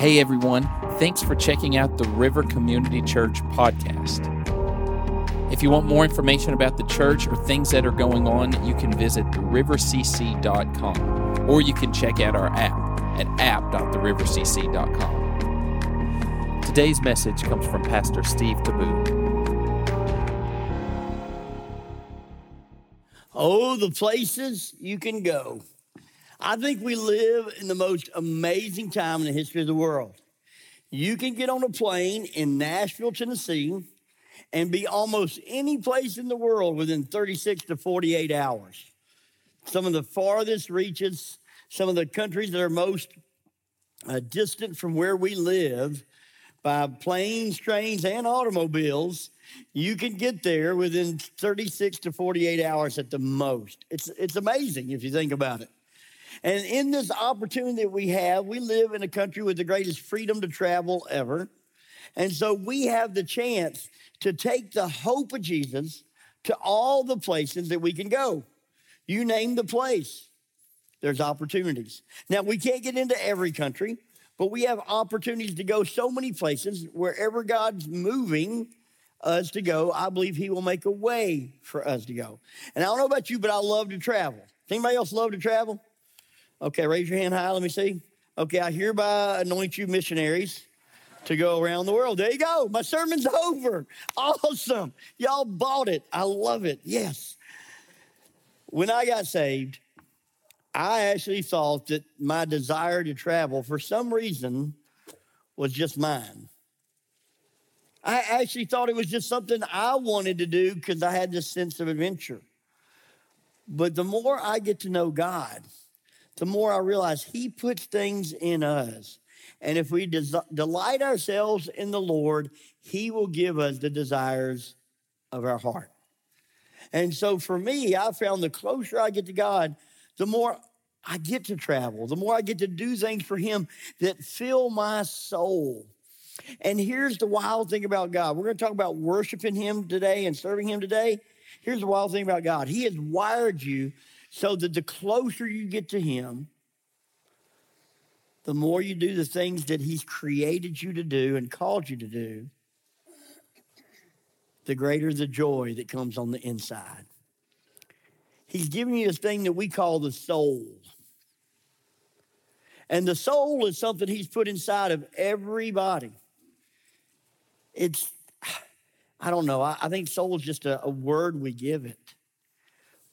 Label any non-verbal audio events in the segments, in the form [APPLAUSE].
Hey everyone, thanks for checking out the River Community Church podcast. If you want more information about the church or things that are going on, you can visit therivercc.com or you can check out our app at app.therivercc.com. Today's message comes from Pastor Steve Tiebout. Oh, the places you can go. I think we live in the most amazing time in the history of the world. You can get on a plane in Nashville, Tennessee, and be almost any place in the world within 36 to 48 hours. Some of the farthest reaches, some of the countries that are most uh, distant from where we live, by planes, trains, and automobiles, you can get there within 36 to 48 hours at the most. It's, it's amazing if you think about it. And in this opportunity that we have, we live in a country with the greatest freedom to travel ever. And so we have the chance to take the hope of Jesus to all the places that we can go. You name the place, there's opportunities. Now, we can't get into every country, but we have opportunities to go so many places. Wherever God's moving us to go, I believe He will make a way for us to go. And I don't know about you, but I love to travel. Does anybody else love to travel? Okay, raise your hand high. Let me see. Okay, I hereby anoint you missionaries to go around the world. There you go. My sermon's over. Awesome. Y'all bought it. I love it. Yes. When I got saved, I actually thought that my desire to travel, for some reason, was just mine. I actually thought it was just something I wanted to do because I had this sense of adventure. But the more I get to know God, the more I realize He puts things in us. And if we des- delight ourselves in the Lord, He will give us the desires of our heart. And so for me, I found the closer I get to God, the more I get to travel, the more I get to do things for Him that fill my soul. And here's the wild thing about God. We're going to talk about worshiping Him today and serving Him today. Here's the wild thing about God He has wired you so that the closer you get to Him, the more you do the things that He's created you to do and called you to do, the greater the joy that comes on the inside. He's giving you this thing that we call the soul. And the soul is something He's put inside of everybody. It's, I don't know, I, I think soul is just a, a word we give it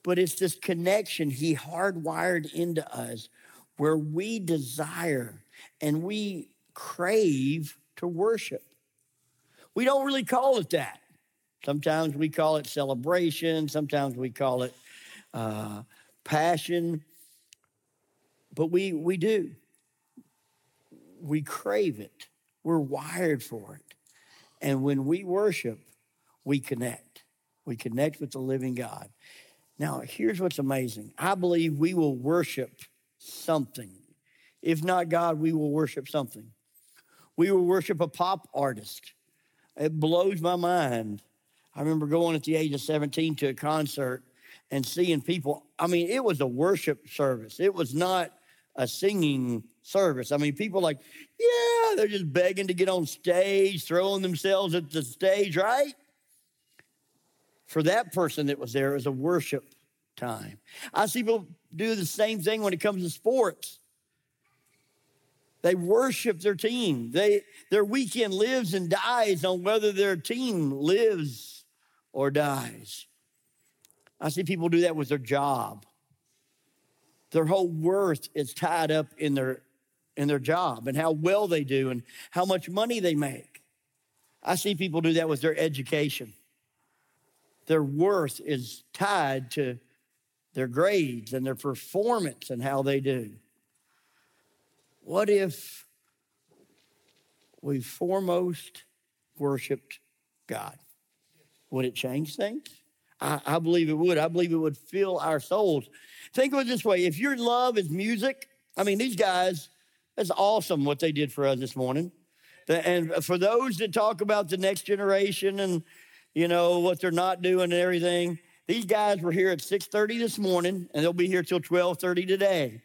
but it's this connection he hardwired into us where we desire and we crave to worship. We don't really call it that. Sometimes we call it celebration, sometimes we call it uh, passion, but we, we do. We crave it, we're wired for it. And when we worship, we connect. We connect with the living God. Now, here's what's amazing I believe we will worship something. If not God, we will worship something. We will worship a pop artist. It blows my mind. I remember going at the age of 17 to a concert and seeing people. I mean, it was a worship service, it was not a singing service. I mean, people like, yeah, they're just begging to get on stage, throwing themselves at the stage, right? For that person that was there as a worship time. I see people do the same thing when it comes to sports. They worship their team. They, their weekend lives and dies on whether their team lives or dies. I see people do that with their job. Their whole worth is tied up in their, in their job and how well they do and how much money they make. I see people do that with their education their worth is tied to their grades and their performance and how they do. What if we foremost worshiped God? Would it change things? I, I, believe it would. I believe it would fill our souls. Think of it this way if your love is music, I mean, these guys, that's awesome what they did for us this morning. And for those that talk about the next generation and you know, what they're not doing and everything. These guys were here at 6:30 this morning, and they'll be here till 12:30 today.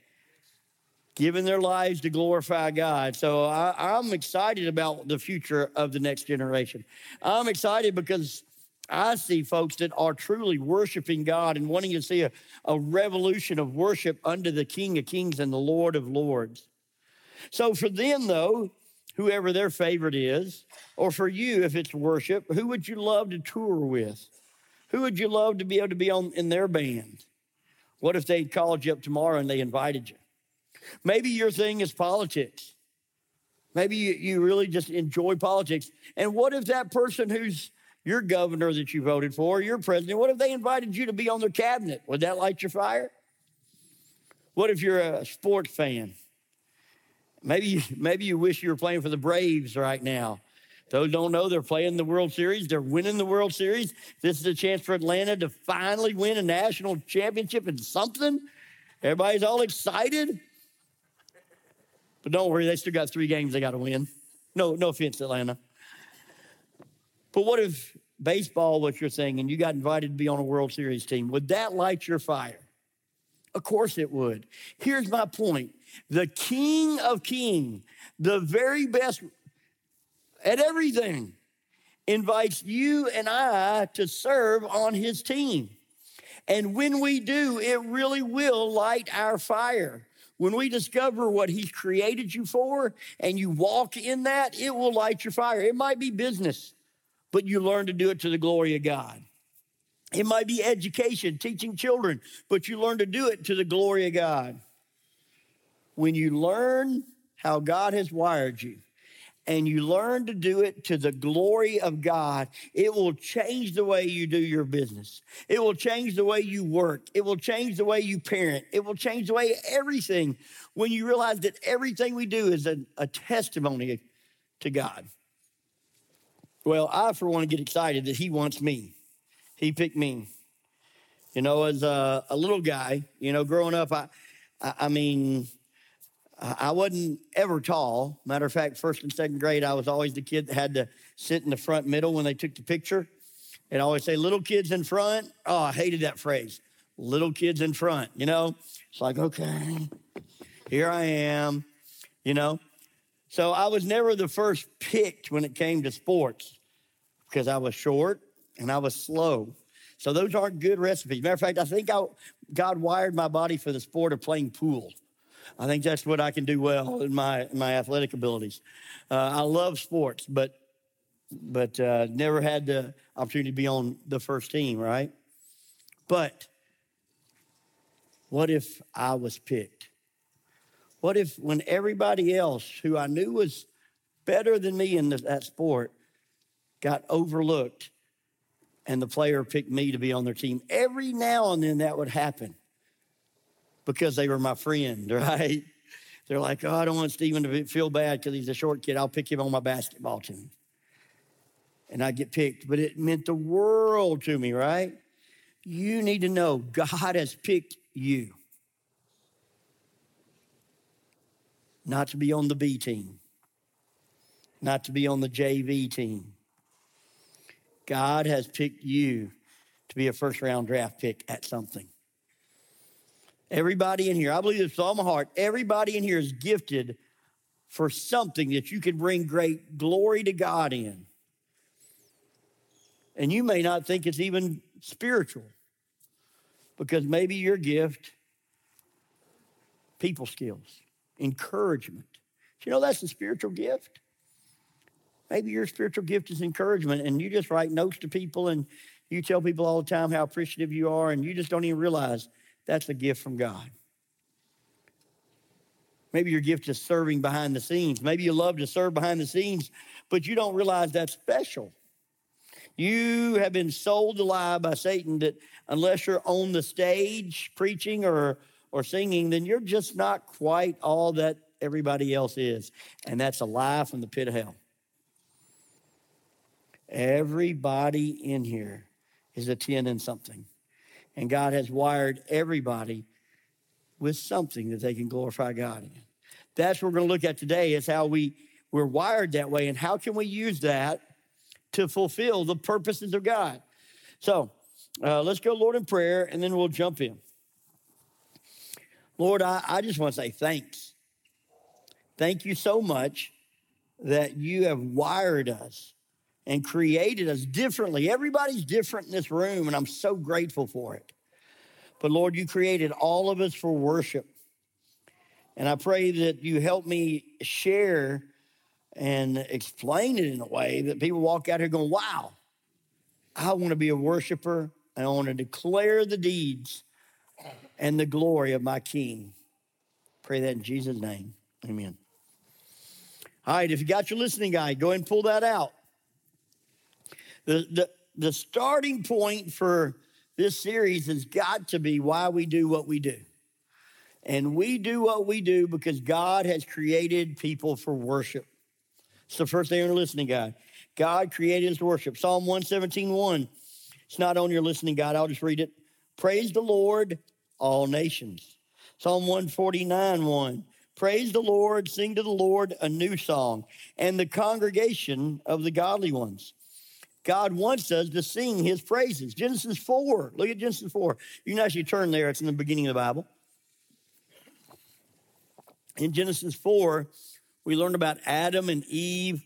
giving their lives to glorify God. So I, am excited about the future of the next generation. I'm excited because I see folks that are truly worshiping God and wanting to see a, a revolution of worship under the King of Kings and the Lord of Lords. So for them, though, whoever their favorite is, or for you, if it's worship, who would you love to tour with? Who would you love to be able to be on in their band? What if they called you up tomorrow and they invited you? Maybe your thing is politics. Maybe you, you really just enjoy politics. And what if that person who's your governor that you voted for, your president, what if they invited you to be on their cabinet? Would that light your fire? What if you're a sports fan? Maybe, maybe you wish you were playing for the Braves right now. Those don't know they're playing the World Series. They're winning the World Series. This is a chance for Atlanta to finally win a national championship and something. Everybody's all excited. But don't worry, they still got three games they got to win. No, no offense, Atlanta. But what if baseball was your thing and you got invited to be on a World Series team? Would that light your fire? Of course it would. Here's my point the King of King, the very best at everything, invites you and I to serve on his team. And when we do, it really will light our fire. When we discover what He's created you for and you walk in that, it will light your fire. It might be business, but you learn to do it to the glory of God. It might be education, teaching children, but you learn to do it to the glory of God. When you learn how God has wired you, and you learn to do it to the glory of God, it will change the way you do your business. It will change the way you work. It will change the way you parent. It will change the way everything when you realize that everything we do is a, a testimony to God. Well, I, for one, get excited that He wants me. He picked me. You know, as a, a little guy, you know, growing up, I, I, I mean, I wasn't ever tall. Matter of fact, first and second grade, I was always the kid that had to sit in the front middle when they took the picture. And I always say, little kids in front. Oh, I hated that phrase. Little kids in front, you know? It's like, okay, here I am, you know? So I was never the first picked when it came to sports because I was short and I was slow. So those aren't good recipes. Matter of fact, I think I, God wired my body for the sport of playing pool. I think that's what I can do well in my my athletic abilities. Uh, I love sports, but but uh, never had the opportunity to be on the first team, right? But what if I was picked? What if when everybody else who I knew was better than me in that sport got overlooked and the player picked me to be on their team? Every now and then that would happen because they were my friend, [LAUGHS] right? They're like, oh, I don't want Stephen to feel bad because he's a short kid. I'll pick him on my basketball team. And I get picked, but it meant the world to me, right? You need to know God has picked you not to be on the B team, not to be on the JV team. God has picked you to be a first round draft pick at something. Everybody in here, I believe this with all my heart, everybody in here is gifted for something that you can bring great glory to God in. And you may not think it's even spiritual because maybe your gift, people skills, encouragement. You know, that's a spiritual gift. Maybe your spiritual gift is encouragement and you just write notes to people and you tell people all the time how appreciative you are and you just don't even realize that's a gift from God. Maybe your gift is serving behind the scenes. Maybe you love to serve behind the scenes, but you don't realize that's special. You have been sold a lie by Satan that unless you're on the stage preaching or, or singing, then you're just not quite all that everybody else is. And that's a lie from the pit of hell. Everybody in here is a 10 in something. And God has wired everybody with something that they can glorify God in. That's what we're going to look at today is how we, we're wired that way and how can we use that to fulfill the purposes of God. So uh, let's go, Lord, in prayer, and then we'll jump in. Lord, I, I just want to say thanks. Thank you so much that you have wired us and created us differently. Everybody's different in this room, and I'm so grateful for it. But Lord, you created all of us for worship. And I pray that you help me share and explain it in a way that people walk out here going, wow, I want to be a worshiper and I want to declare the deeds and the glory of my King. Pray that in Jesus' name. Amen. All right, if you got your listening guide, go ahead and pull that out. The, the, the starting point for this series has got to be why we do what we do. And we do what we do because God has created people for worship. It's the first thing on the listening guide. God created us to worship. Psalm 117, 1. It's not on your listening guide. I'll just read it. Praise the Lord, all nations. Psalm 149, 1. Praise the Lord, sing to the Lord a new song, and the congregation of the godly ones. God wants us to sing his praises. Genesis 4. Look at Genesis 4. You can actually turn there, it's in the beginning of the Bible. In Genesis 4, we learned about Adam and Eve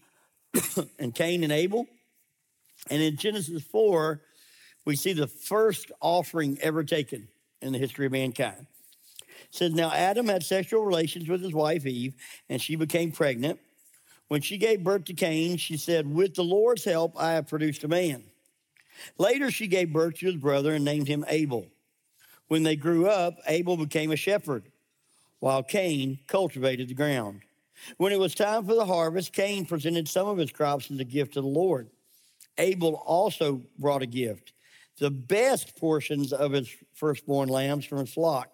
[COUGHS] and Cain and Abel. And in Genesis 4, we see the first offering ever taken in the history of mankind. It says, Now Adam had sexual relations with his wife Eve, and she became pregnant. When she gave birth to Cain, she said, With the Lord's help, I have produced a man. Later, she gave birth to his brother and named him Abel. When they grew up, Abel became a shepherd, while Cain cultivated the ground. When it was time for the harvest, Cain presented some of his crops as a gift to the Lord. Abel also brought a gift, the best portions of his firstborn lambs from his flock.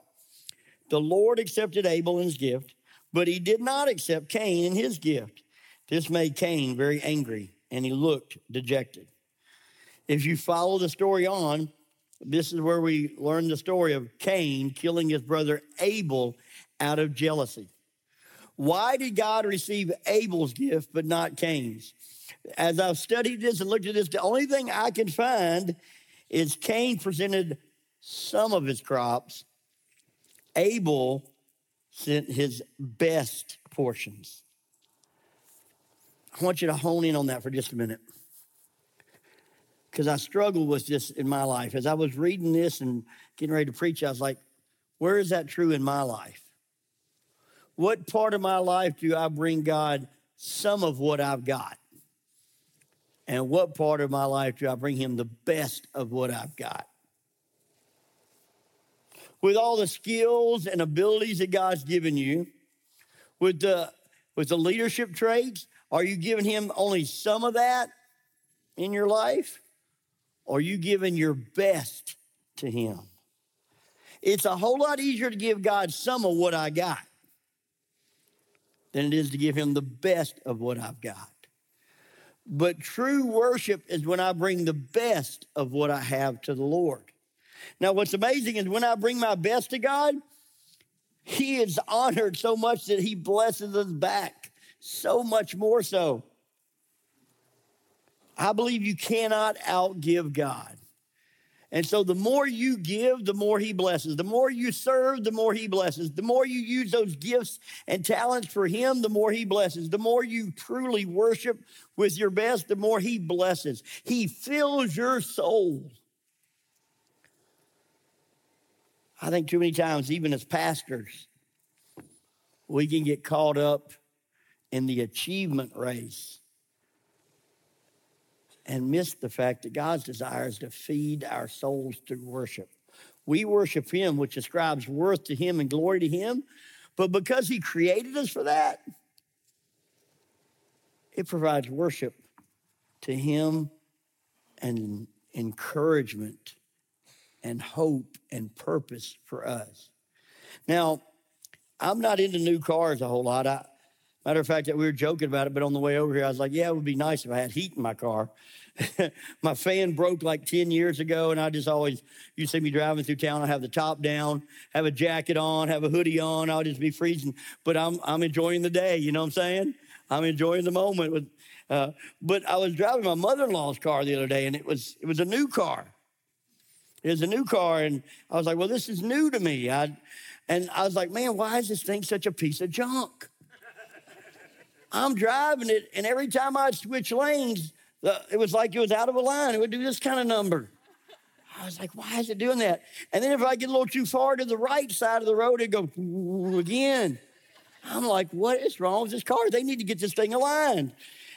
The Lord accepted Abel and his gift, but he did not accept Cain and his gift. This made Cain very angry, and he looked dejected. If you follow the story on, this is where we learn the story of Cain killing his brother Abel out of jealousy. Why did God receive Abel's gift but not Cain's? As I've studied this and looked at this, the only thing I can find is Cain presented some of his crops. Abel sent his best portions. I want you to hone in on that for just a minute. Because I struggled with this in my life. As I was reading this and getting ready to preach, I was like, where is that true in my life? What part of my life do I bring God some of what I've got? And what part of my life do I bring Him the best of what I've got? With all the skills and abilities that God's given you, with the, with the leadership traits, are you giving Him only some of that in your life? Or are you giving your best to Him? It's a whole lot easier to give God some of what I got than it is to give him the best of what I've got. But true worship is when I bring the best of what I have to the Lord. Now, what's amazing is when I bring my best to God, He is honored so much that He blesses us back, so much more so. I believe you cannot outgive God. And so the more you give, the more he blesses. The more you serve, the more he blesses. The more you use those gifts and talents for him, the more he blesses. The more you truly worship with your best, the more he blesses. He fills your soul. I think too many times, even as pastors, we can get caught up in the achievement race and miss the fact that God's desire is to feed our souls through worship. We worship Him, which ascribes worth to Him and glory to Him, but because He created us for that, it provides worship to Him and encouragement and hope and purpose for us. Now, I'm not into new cars a whole lot. I, matter of fact, that we were joking about it, but on the way over here, I was like, "Yeah, it would be nice if I had heat in my car." [LAUGHS] my fan broke like 10 years ago, and I just always, you see me driving through town, I have the top down, have a jacket on, have a hoodie on, I'll just be freezing. But I'm, I'm enjoying the day, you know what I'm saying? I'm enjoying the moment. With, uh, but I was driving my mother-in-law's car the other day, and it was, it was a new car. It was a new car, and I was like, well, this is new to me. I, and I was like, man, why is this thing such a piece of junk? I'm driving it, and every time I'd switch lanes, it was like it was out of a line. It would do this kind of number. I was like, why is it doing that? And then if I get a little too far to the right side of the road, it go again. I'm like, what is wrong with this car? They need to get this thing aligned.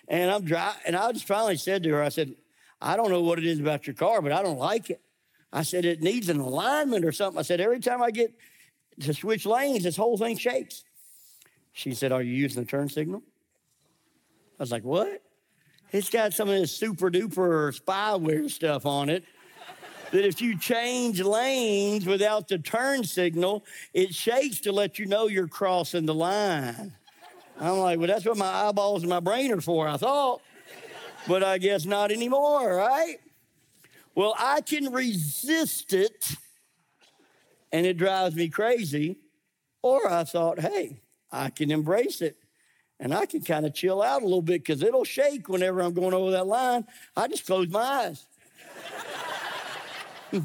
And I'm driving, and I just finally said to her, I said, I don't know what it is about your car, but I don't like it. I said, it needs an alignment or something. I said, every time I get to switch lanes, this whole thing shakes. She said, Are you using the turn signal? I was like, What? It's got some of this super duper spyware stuff on it. that if you change lanes without the turn signal, it shakes to let you know you're crossing the line. I'm like, well, that's what my eyeballs and my brain are for, I thought. But I guess not anymore, right? Well, I can resist it and it drives me crazy. Or I thought, hey, I can embrace it and I can kind of chill out a little bit because it'll shake whenever I'm going over that line. I just close my eyes. [LAUGHS]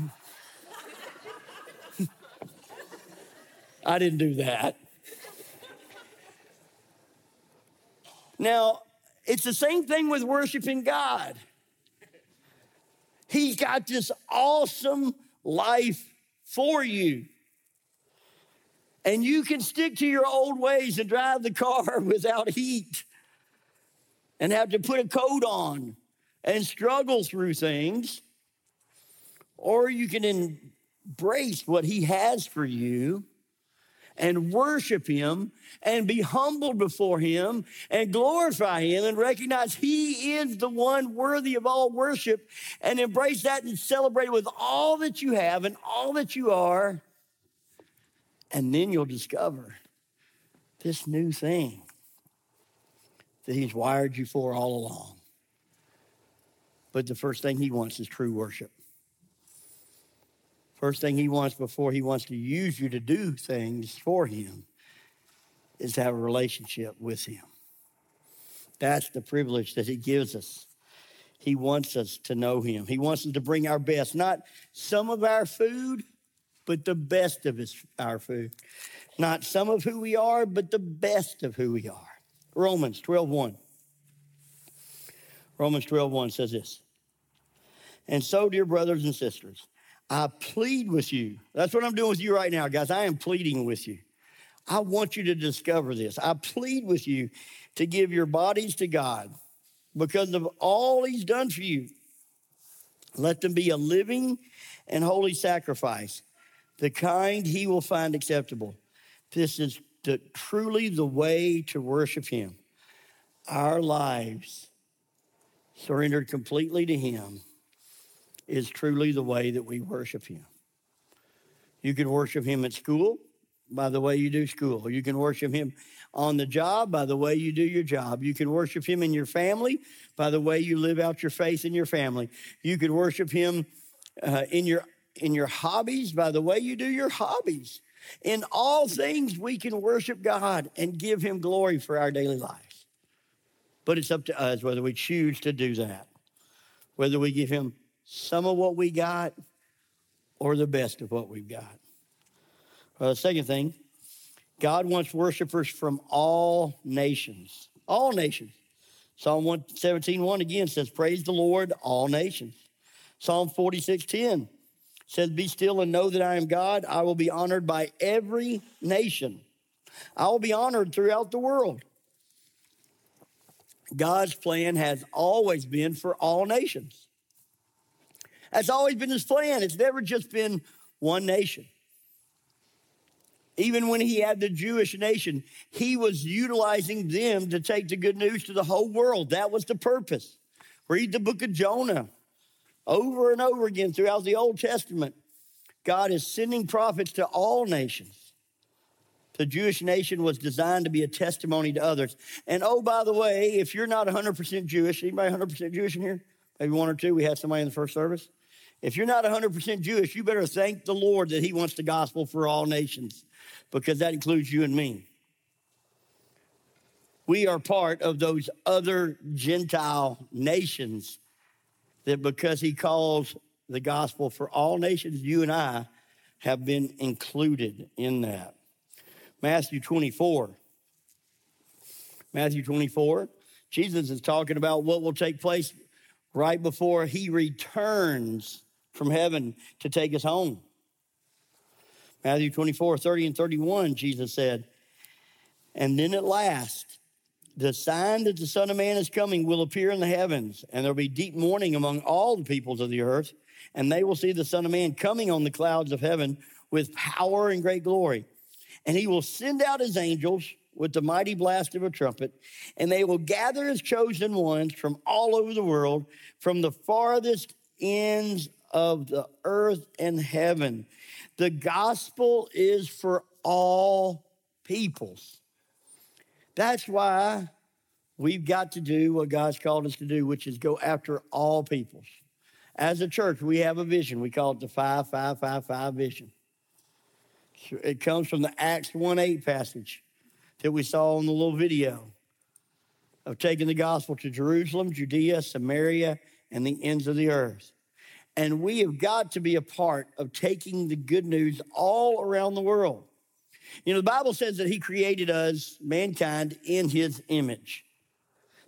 I didn't do that. Now, it's the same thing with worshiping God. He's got this awesome life for you. And you can stick to your old ways and drive the car [LAUGHS] without heat and have to put a coat on and struggle through things. Or you can embrace what He has for you and worship Him and be humbled before Him and glorify Him and recognize He is the one worthy of all worship and embrace that and celebrate it with all that you have and all that you are. And then you'll discover this new thing that He's wired you for all along. But the first thing He wants is true worship. First thing he wants before he wants to use you to do things for him is to have a relationship with him. That's the privilege that he gives us. He wants us to know him. He wants us to bring our best, not some of our food, but the best of us, our food. Not some of who we are, but the best of who we are. Romans 12:1. Romans 12:1 says this. And so, dear brothers and sisters, I plead with you. That's what I'm doing with you right now, guys. I am pleading with you. I want you to discover this. I plead with you to give your bodies to God because of all He's done for you. Let them be a living and holy sacrifice, the kind He will find acceptable. This is the, truly the way to worship Him. Our lives surrendered completely to Him is truly the way that we worship Him. You can worship Him at school by the way you do school. You can worship Him on the job by the way you do your job. You can worship Him in your family by the way you live out your faith in your family. You can worship Him uh, in your in your hobbies by the way you do your hobbies. In all things, we can worship God and give Him glory for our daily lives. But it's up to us whether we choose to do that, whether we give Him some of what we got or the best of what we've got. Uh, second thing, God wants worshipers from all nations. All nations. Psalm 117, 1 again says, Praise the Lord, all nations. Psalm 46, 10 says, Be still and know that I am God. I will be honored by every nation. I will be honored throughout the world. God's plan has always been for all nations. That's always been his plan. It's never just been one nation. Even when he had the Jewish nation, he was utilizing them to take the good news to the whole world. That was the purpose. Read the book of Jonah over and over again throughout the Old Testament. God is sending prophets to all nations. The Jewish nation was designed to be a testimony to others. And oh, by the way, if you're not 100% Jewish, anybody 100% Jewish in here? Maybe one or two. We had somebody in the first service. If you're not 100% Jewish, you better thank the Lord that He wants the gospel for all nations, because that includes you and me. We are part of those other Gentile nations that because He calls the gospel for all nations, you and I have been included in that. Matthew 24, Matthew 24. Jesus is talking about what will take place right before he returns from heaven to take us home. Matthew 24, 30 and 31, Jesus said, And then at last, the sign that the Son of Man is coming will appear in the heavens, and there'll be deep mourning among all the peoples of the earth, and they will see the Son of Man coming on the clouds of heaven with power and great glory. And he will send out his angels with the mighty blast of a trumpet, and they will gather his chosen ones from all over the world, from the farthest ends of the earth and heaven. The gospel is for all peoples. That's why we've got to do what God's called us to do, which is go after all peoples. As a church, we have a vision. We call it the 5555 vision. It comes from the Acts 1 8 passage that we saw in the little video of taking the gospel to Jerusalem, Judea, Samaria, and the ends of the earth. And we have got to be a part of taking the good news all around the world. You know, the Bible says that He created us, mankind, in His image.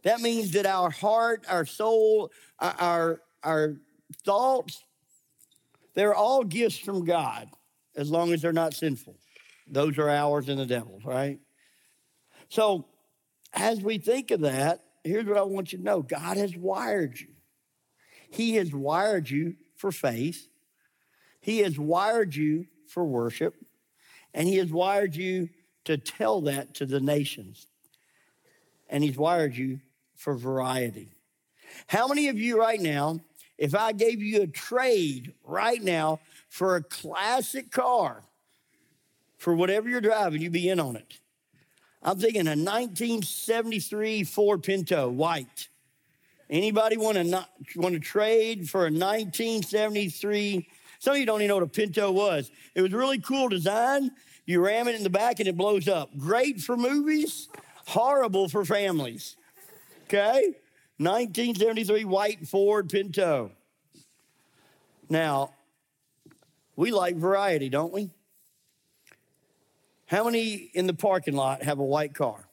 That means that our heart, our soul, our, our thoughts, they're all gifts from God as long as they're not sinful. Those are ours and the devil's, right? So, as we think of that, here's what I want you to know God has wired you. He has wired you for faith, He has wired you for worship, and He has wired you to tell that to the nations. And He's wired you for variety. How many of you right now, if I gave you a trade right now for a classic car, for whatever you're driving, you'd be in on it? I'm thinking a 1973 Ford Pinto, white. Anybody want to want to trade for a 1973? Some of you don't even know what a Pinto was. It was really cool design. You ram it in the back and it blows up. Great for movies, horrible for families. Okay? 1973 white Ford Pinto. Now, we like variety, don't we? How many in the parking lot have a white car?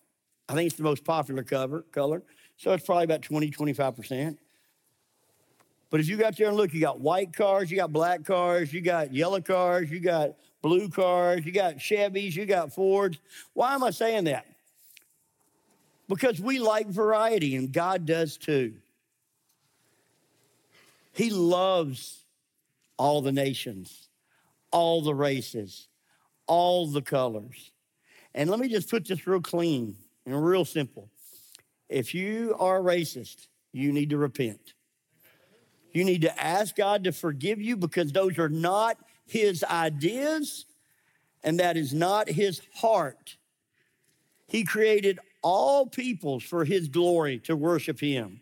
I think it's the most popular cover, color. So it's probably about 20, 25%. But if you got there and look, you got white cars, you got black cars, you got yellow cars, you got blue cars, you got Chevys, you got Fords. Why am I saying that? Because we like variety and God does too. He loves all the nations, all the races, all the colors. And let me just put this real clean and real simple. If you are racist, you need to repent. You need to ask God to forgive you because those are not his ideas and that is not his heart. He created all peoples for his glory to worship him.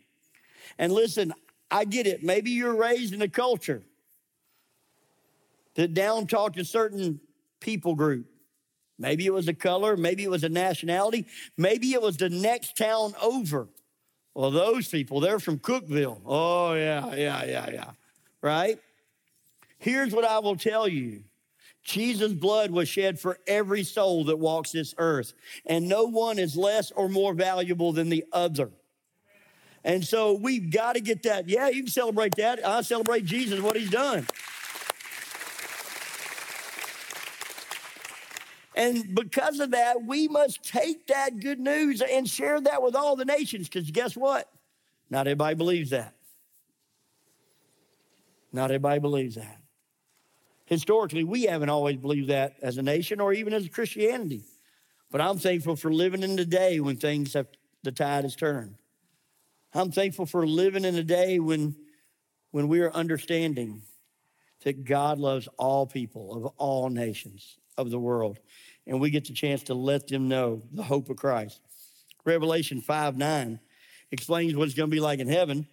And listen, I get it. Maybe you're raised in a culture that down talked a certain people group. Maybe it was a color, maybe it was a nationality, maybe it was the next town over. Well, those people, they're from Cookeville. Oh, yeah, yeah, yeah, yeah. Right? Here's what I will tell you Jesus' blood was shed for every soul that walks this earth, and no one is less or more valuable than the other. And so we've got to get that. Yeah, you can celebrate that. I celebrate Jesus, what he's done. And because of that, we must take that good news and share that with all the nations. Because guess what? Not everybody believes that. Not everybody believes that. Historically, we haven't always believed that as a nation or even as Christianity. But I'm thankful for living in the day when things have, the tide has turned. I'm thankful for living in a day when, when we are understanding that God loves all people of all nations of the world and we get the chance to let them know the hope of Christ. Revelation 5 9 explains what it's going to be like in heaven.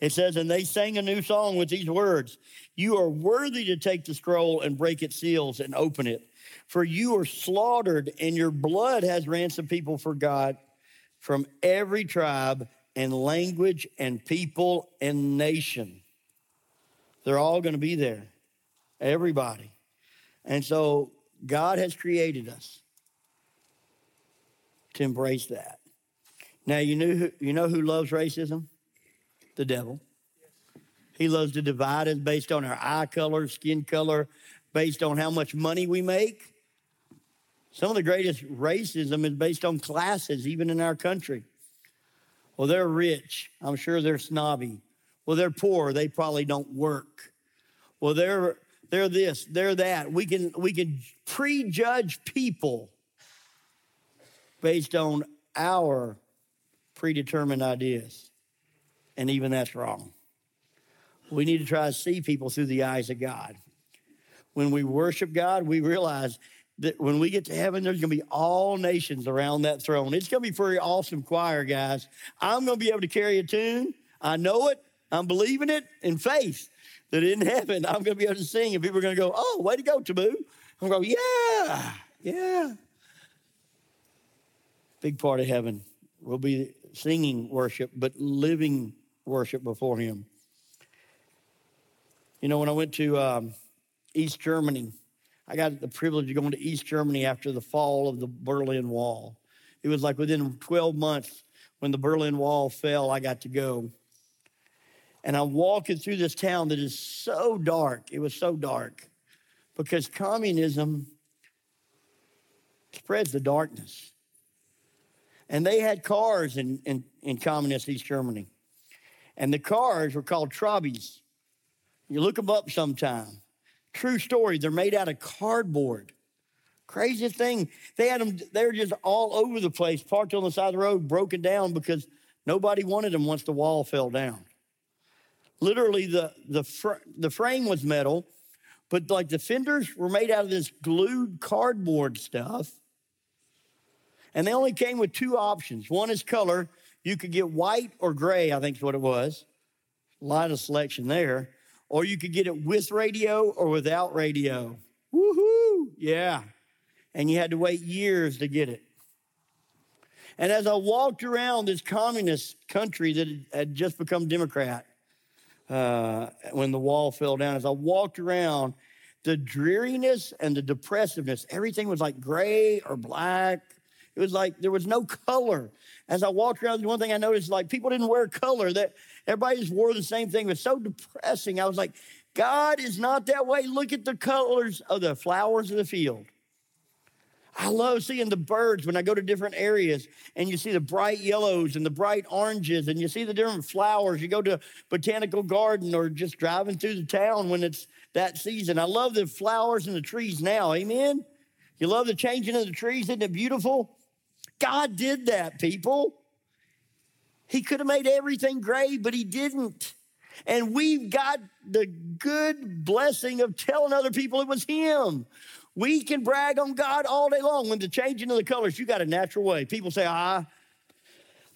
It says, And they sang a new song with these words You are worthy to take the scroll and break its seals and open it, for you are slaughtered, and your blood has ransomed people for God from every tribe and language and people and nation. They're all going to be there, everybody. And so God has created us to embrace that. Now, you, knew who, you know who loves racism? The devil. He loves to divide us based on our eye color, skin color, based on how much money we make. Some of the greatest racism is based on classes, even in our country. Well, they're rich. I'm sure they're snobby. Well, they're poor. They probably don't work. Well, they're they're this, they're that. We can we can prejudge people based on our predetermined ideas. And even that's wrong. We need to try to see people through the eyes of God. When we worship God, we realize that when we get to heaven, there's going to be all nations around that throne. It's going to be pretty awesome choir, guys. I'm going to be able to carry a tune. I know it. I'm believing it in faith that in heaven I'm going to be able to sing, and people are going to go, "Oh, way to go, Tiebout!" I'm going, "Yeah, yeah." Big part of heaven will be singing worship, but living worship before Him. You know, when I went to um, East Germany I got the privilege of going to East Germany after the fall of the Berlin Wall. It was like within 12 months when the Berlin Wall fell, I got to go. And I'm walking through this town that is so dark. It was so dark because communism spreads the darkness. And they had cars in, in, in communist East Germany. And the cars were called Trabis. You look them up sometime. True story. They're made out of cardboard. Craziest thing. They had them, they were just all over the place, parked on the side of the road, broken down because nobody wanted them once the wall fell down. Literally, the, the, fr- the frame was metal, but like the fenders were made out of this glued cardboard stuff. And they only came with two options. One is color. You could get white or gray, I think is what it was. A lot of selection there or you could get it with radio or without radio. Woohoo! Yeah. And you had to wait years to get it. And as I walked around this communist country that had just become Democrat uh, when the wall fell down, as I walked around, the dreariness and the depressiveness, everything was like gray or black. It was like there was no color. As I walked around, the one thing I noticed like people didn't wear color. That Everybody just wore the same thing. It was so depressing. I was like, God is not that way. Look at the colors of the flowers of the field. I love seeing the birds when I go to different areas and you see the bright yellows and the bright oranges and you see the different flowers. You go to a botanical garden or just driving through the town when it's that season. I love the flowers and the trees now. Amen. You love the changing of the trees. Isn't it beautiful? God did that, people. He could have made everything gray, but he didn't. And we've got the good blessing of telling other people it was him. We can brag on God all day long. When the changing of the colors, you got a natural way. People say, I,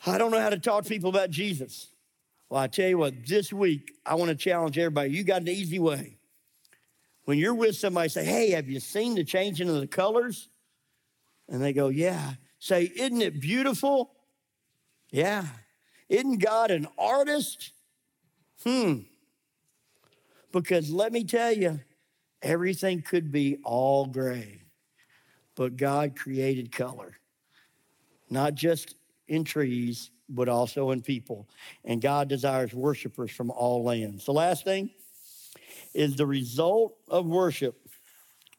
I don't know how to talk to people about Jesus. Well, I tell you what, this week, I want to challenge everybody. You got an easy way. When you're with somebody, say, Hey, have you seen the changing of the colors? And they go, Yeah. Say, Isn't it beautiful? Yeah. Isn't God an artist? Hmm. Because let me tell you, everything could be all gray, but God created color, not just in trees, but also in people. And God desires worshipers from all lands. The last thing is the result of worship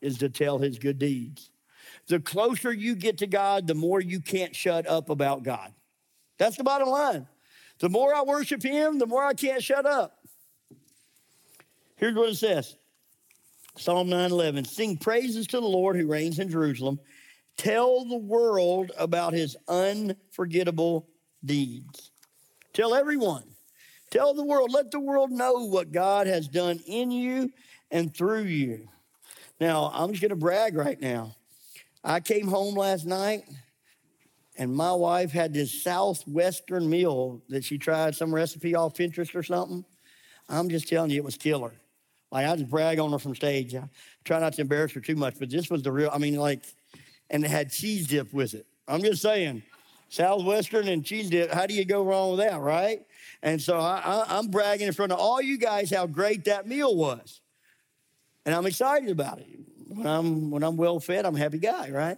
is to tell his good deeds. The closer you get to God, the more you can't shut up about God. That's the bottom line. The more I worship him, the more I can't shut up. Here's what it says Psalm 9:11 Sing praises to the Lord who reigns in Jerusalem. Tell the world about his unforgettable deeds. Tell everyone. Tell the world. Let the world know what God has done in you and through you. Now, I'm just going to brag right now. I came home last night and my wife had this southwestern meal that she tried some recipe off Pinterest or something. I'm just telling you, it was killer. Like I just brag on her from stage. I try not to embarrass her too much, but this was the real. I mean, like, and it had cheese dip with it. I'm just saying, southwestern and cheese dip. How do you go wrong with that, right? And so I, I, I'm bragging in front of all you guys how great that meal was, and I'm excited about it. When I'm when I'm well fed, I'm a happy guy, right?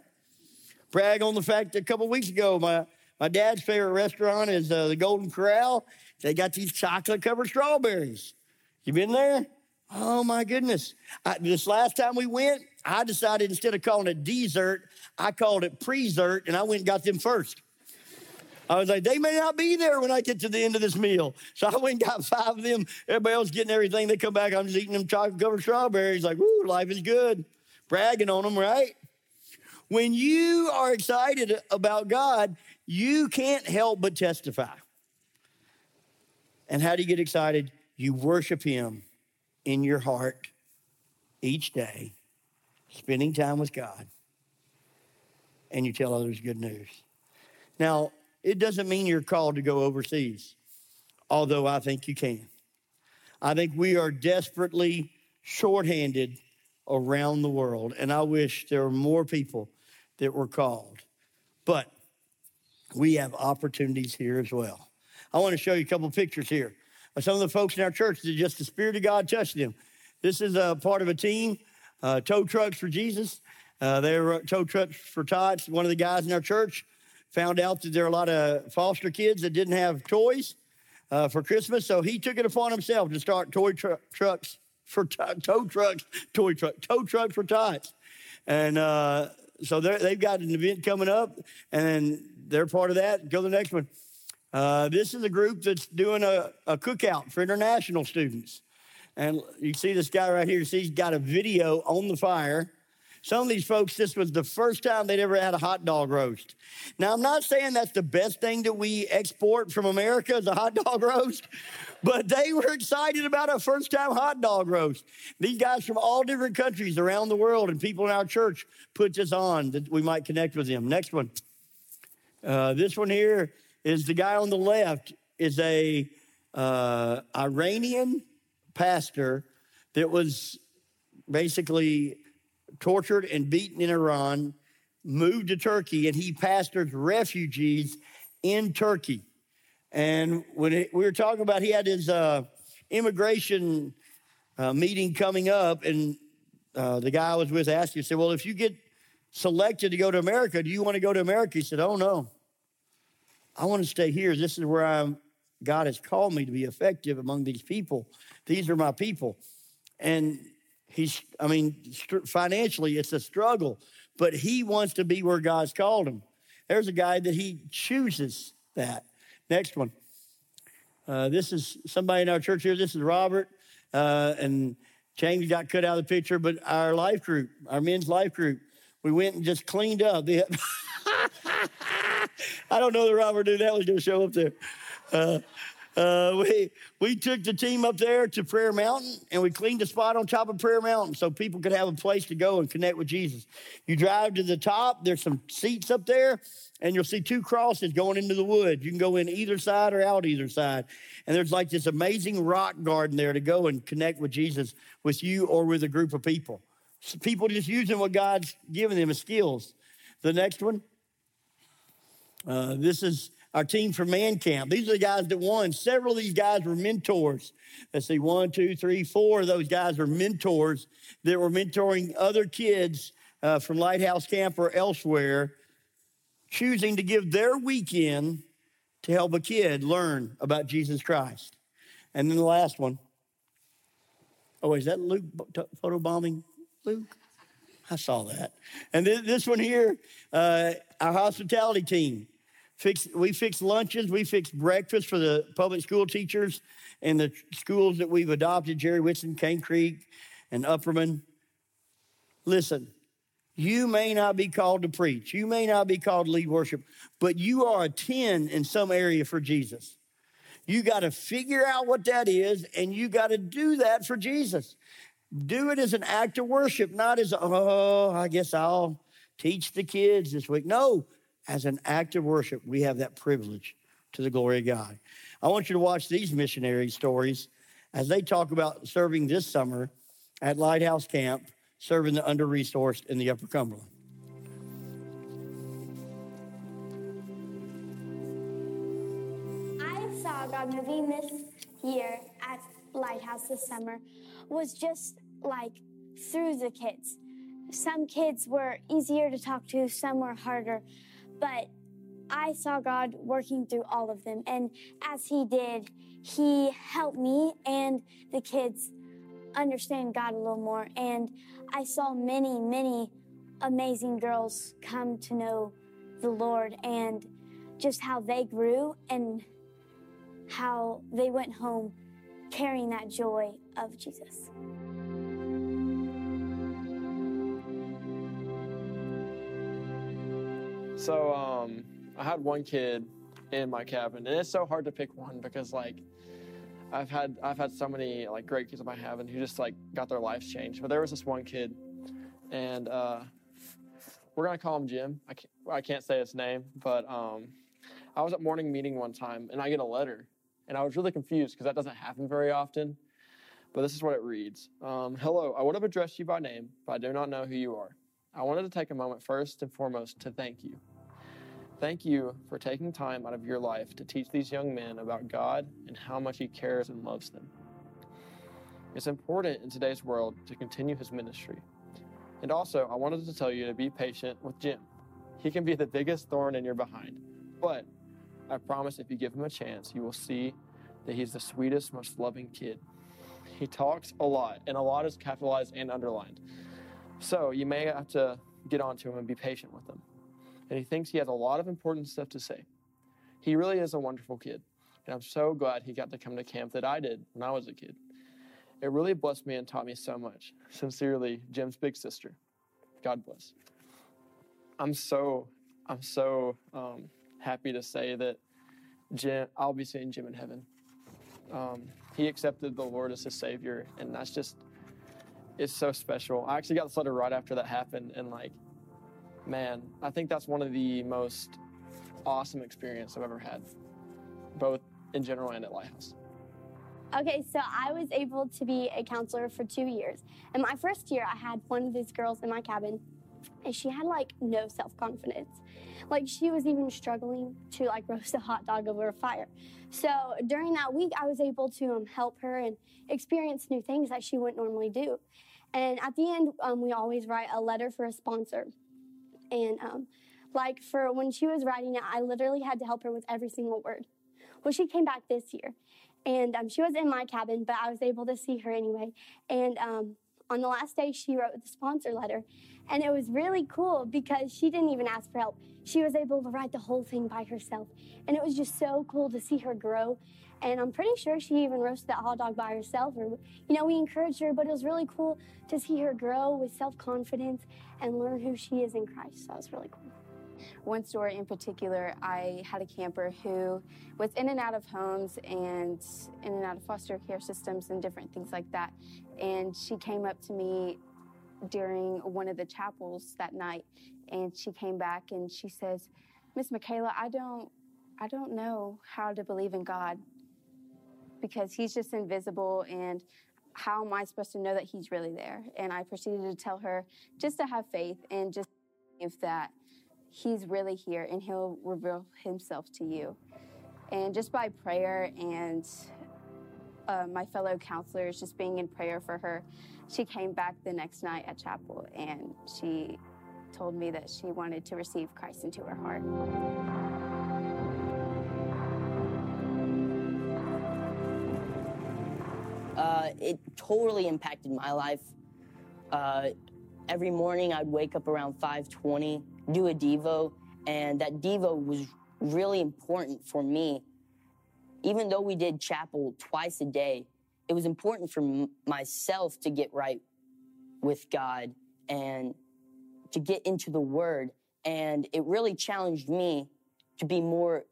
brag on the fact that a couple weeks ago, my, my dad's favorite restaurant is uh, the Golden Corral. They got these chocolate covered strawberries. You been there? Oh my goodness. I, this last time we went, I decided instead of calling it dessert, I called it presert, and I went and got them first. I was like, they may not be there when I get to the end of this meal. So I went and got five of them. Everybody else getting everything. They come back, I'm just eating them chocolate covered strawberries. Like, woo, life is good. Bragging on them, right? When you are excited about God, you can't help but testify. And how do you get excited? You worship Him in your heart each day, spending time with God, and you tell others good news. Now, it doesn't mean you're called to go overseas, although I think you can. I think we are desperately shorthanded around the world, and I wish there were more people that were called. But we have opportunities here as well. I want to show you a couple pictures here some of the folks in our church that just the Spirit of God touched them. This is a part of a team, uh, Tow Trucks for Jesus. Uh, they're Tow Trucks for Tots. One of the guys in our church found out that there are a lot of foster kids that didn't have toys uh, for Christmas, so he took it upon himself to start toy tr- trucks for [LAUGHS] t- tow trucks, toy truck, tow trucks for tots. And uh, so they've got an event coming up, and they're part of that. Go to the next one. Uh, this is a group that's doing a, a, cookout for international students. And you see this guy right here. See, he's got a video on the fire. Some of these folks, this was the first time they'd ever had a hot dog roast. Now, I'm not saying that's the best thing that we export from America is a hot [LAUGHS] dog roast, but they were excited about a first time hot dog roast. These guys from all different countries around the world and people in our church put this on that we might connect with them. Next one. Uh, this one here is the guy on the left is a uh, Iranian pastor that was basically tortured and beaten in Iran, moved to Turkey, and he pastors refugees in Turkey. And when it, we were talking about, he had his uh, immigration uh, meeting coming up, and uh, the guy I was with asked, he said, Well, if you get selected to go to America, do you want to go to America? He said, Oh, no. I want to stay here. This is where I'm, God has called me to be effective among these people. These are my people. And he's, I mean, financially, it's a struggle, but he wants to be where God's called him. There's a guy that he chooses that. Next one. Uh, this is somebody in our church here. This is Robert. Uh, and James got cut out of the picture, but our life group, our men's life group, we went and just cleaned up. [LAUGHS] I don't know that Robert knew that was going to show up there. Uh, uh, we, we took the team up there to Prayer Mountain and we cleaned the spot on top of Prayer Mountain so people could have a place to go and connect with Jesus. You drive to the top, there's some seats up there, and you'll see two crosses going into the wood. You can go in either side or out either side. And there's like this amazing rock garden there to go and connect with Jesus with you or with a group of people. So people just using what God's given them as skills. The next one. Uh, this is our team from Man Camp. These are the guys that won. Several of these guys were mentors. Let's see, one, two, three, four of those guys are mentors that were mentoring other kids uh, from Lighthouse Camp or elsewhere, choosing to give their weekend to help a kid learn about Jesus Christ. And then the last one. Oh, is that Luke photobombing? Luke? I saw that. And this one here, uh, our hospitality team. Fix, we fix lunches, we fix breakfast for the public school teachers and the schools that we've adopted Jere Whitson, Cane Creek, and Upperman. Listen, you may not be called to preach, you may not be called to lead worship, but you are a 10 in some area for Jesus. You got to figure out what that is, and you got to do that for Jesus. Do it as an act of worship, not as, oh, I guess I'll teach the kids this week. No, as an act of worship, we have that privilege to the glory of God. I want you to watch these missionary stories as they talk about serving this summer at Lighthouse Camp, serving the under resourced in the Upper Cumberland. I saw God moving this year at Lighthouse this summer was just like through the kids. some kids were easier to talk to, some were harder, but I saw God working through all of them. And as He did, He helped me and the kids understand God a little more. And I saw many, many amazing girls come to know the Lord and just how they grew and how they went home carrying that joy of Jesus. So um, I had one kid in my cabin, and it's so hard to pick one because like I've had I've had so many like great kids in my cabin who just like got their lives changed. But there was this one kid, and uh, we're gonna call him Jim. I can't, I can't say his name, but um, I was at morning meeting one time, and I get a letter, and I was really confused because that doesn't happen very often. But this is what it reads um, Hello, I would have addressed you by name, but I do not know who you are. I wanted to take a moment first and foremost to thank you. Thank you for taking time out of your life to teach these young men about God and how much He cares and loves them. It's important in today's world to continue His ministry. And also, I wanted to tell you to be patient with Jim. He can be the biggest thorn in your behind, but I promise if you give him a chance, you will see that he's the sweetest, most loving kid. He talks a lot, and a lot is capitalized and underlined. So you may have to get onto him and be patient with him and he thinks he has a lot of important stuff to say. He really is a wonderful kid, and I'm so glad he got to come to camp that I did when I was a kid. It really blessed me and taught me so much. Sincerely, Jim's big sister. God bless. I'm so, I'm so um, happy to say that Jim, I'll be seeing Jim in heaven. Um, he accepted the Lord as his Savior, and that's just, it's so special. I actually got this letter right after that happened, and like, man, I think that's one of the most awesome experience I've ever had, both in general and at Lighthouse. Okay, so I was able to be a counselor for two years. And my first year, I had one of these girls in my cabin, and she had like no self confidence. Like she was even struggling to like [LAUGHS] roast a hot dog over a fire. So during that week, I was able to um, help her and experience new things that she wouldn't normally do. And at the end, um, we always write a letter for a sponsor. And um, like for when she was writing it, I literally had to help her with every single word. Well, she came back this year, and um, she was in my cabin, but I was able to see her anyway. And um, on the last day, she wrote the sponsor letter, and it was really cool because she didn't even ask for help. She was able to write the whole thing by herself, and it was just so cool to see her grow. And I'm pretty sure she even roasted that hot dog by herself. Or, you know, we encouraged her, but it was really cool to see her grow with self confidence and learn who she is in Christ. So that was really cool. One story in particular, I had a camper who was in and out of homes and in and out of foster care systems and different things like that. And she came up to me during one of the chapels that night and she came back and she says, Miss Michaela, I don't I don't know how to believe in God because he's just invisible and how am I supposed to know that he's really there? And I proceeded to tell her just to have faith and just believe that he's really here and he'll reveal himself to you. And just by prayer and uh, my fellow counselors just being in prayer for her, she came back the next night at chapel and she told me that she wanted to receive Christ into her heart. Uh, it totally impacted my life. Uh, every morning I'd wake up around 5:20, do a devo, and that devo was really important for me. Even though we did chapel twice a day, it was important for m- myself to get right with God and to get into the Word, and it really challenged me to be more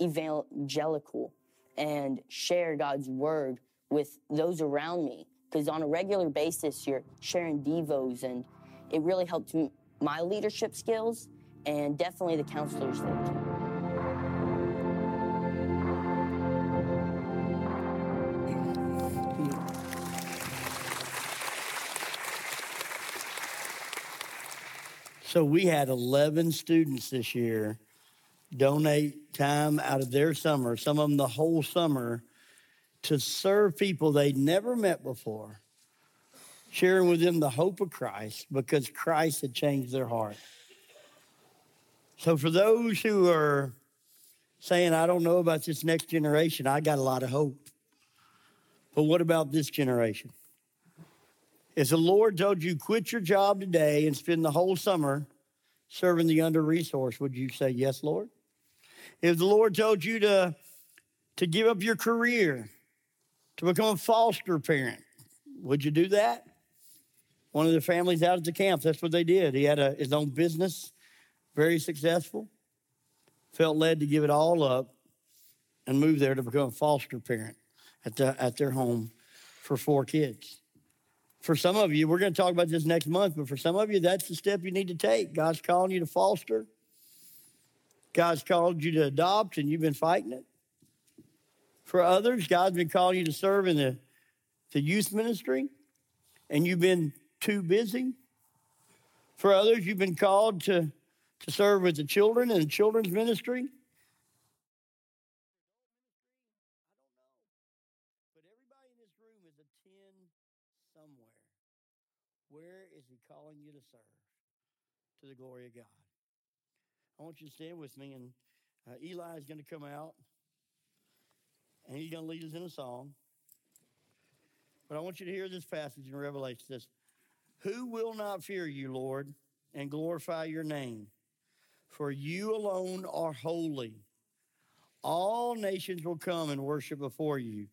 evangelical and share God's Word with those around me because on a regular basis you're sharing devos and it really helped m- my leadership skills and definitely the counselors there. So we had 11 students this year donate time out of their summer, some of them the whole summer, to serve people they'd never met before sharing with them the hope of Christ because Christ had changed their heart. So, for those who are saying, I don't know about this next generation, I got a lot of hope. But what about this generation? If the Lord told you quit your job today and spend the whole summer serving the under resourced, would you say yes, Lord? If the Lord told you to, to give up your career, to become a foster parent, would you do that? One of the families out at the camp, that's what they did. He had a, his own business, very successful, felt led to give it all up and move there to become a foster parent at, the, at their home for four kids. For some of you, we're going to talk about this next month, but for some of you, that's the step you need to take. God's calling you to foster. God's called you to adopt, and you've been fighting it. For others, God's been calling you to serve in the, the youth ministry, and you've been too busy. For others, you've been called to, to serve with the children and the children's ministry. But everybody in this room is a 10 somewhere. Where is he calling you to serve to the glory of God? I want you to stand with me, and uh, Eli is going to come out, and he's going to lead us in a song. But I want you to hear this passage in Revelation. Says, Who will not fear you, Lord, and glorify your name? For you alone are holy. All nations will come and worship before you,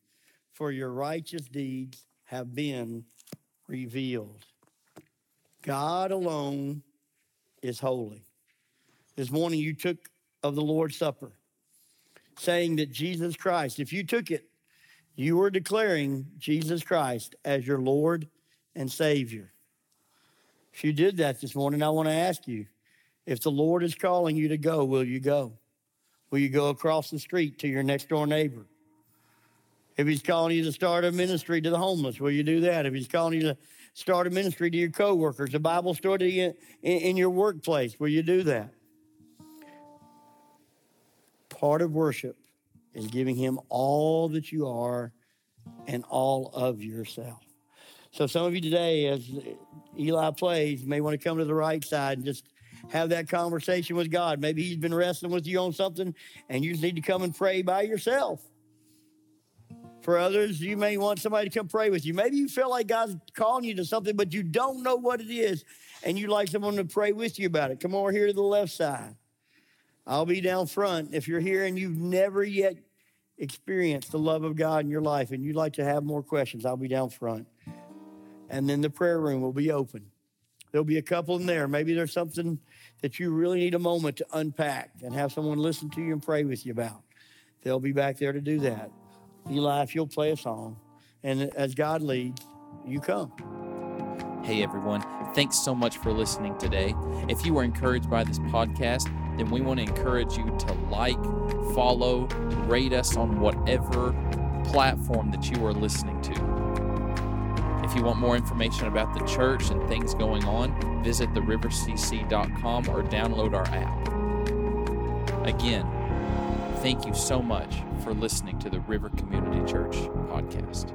for your righteous deeds have been revealed. God alone is holy. This morning you took of the Lord's Supper, saying that Jesus Christ, if you took it, you were declaring Jesus Christ as your Lord and Savior. If you did that this morning, I want to ask you if the Lord is calling you to go, will you go? Will you go across the street to your next door neighbor? If he's calling you to start a ministry to the homeless, will you do that? If he's calling you to start a ministry to your coworkers, a Bible story in, in your workplace, will you do that? Part of worship is giving him all that you are and all of yourself. So some of you today, as Eli plays, may want to come to the right side and just have that conversation with God. Maybe he's been wrestling with you on something and you just need to come and pray by yourself. For others, you may want somebody to come pray with you. Maybe you feel like God's calling you to something, but you don't know what it is, and you'd like someone to pray with you about it. Come over here to the left side. I'll be down front. If you're here and you've never yet experienced the love of God in your life and you'd like to have more questions, I'll be down front. And then the prayer room will be open. There'll be a couple in there. Maybe there's something that you really need a moment to unpack and have someone listen to you and pray with you about. They'll be back there to do that. Eli, if you'll play a song, and as God leads, you come. Hey everyone, thanks so much for listening today. If you were encouraged by this podcast, then we want to encourage you to like, follow, rate us on whatever platform that you are listening to. If you want more information about the church and things going on, visit therivercc.com or download our app. Again, thank you so much for listening to the River Community Church podcast.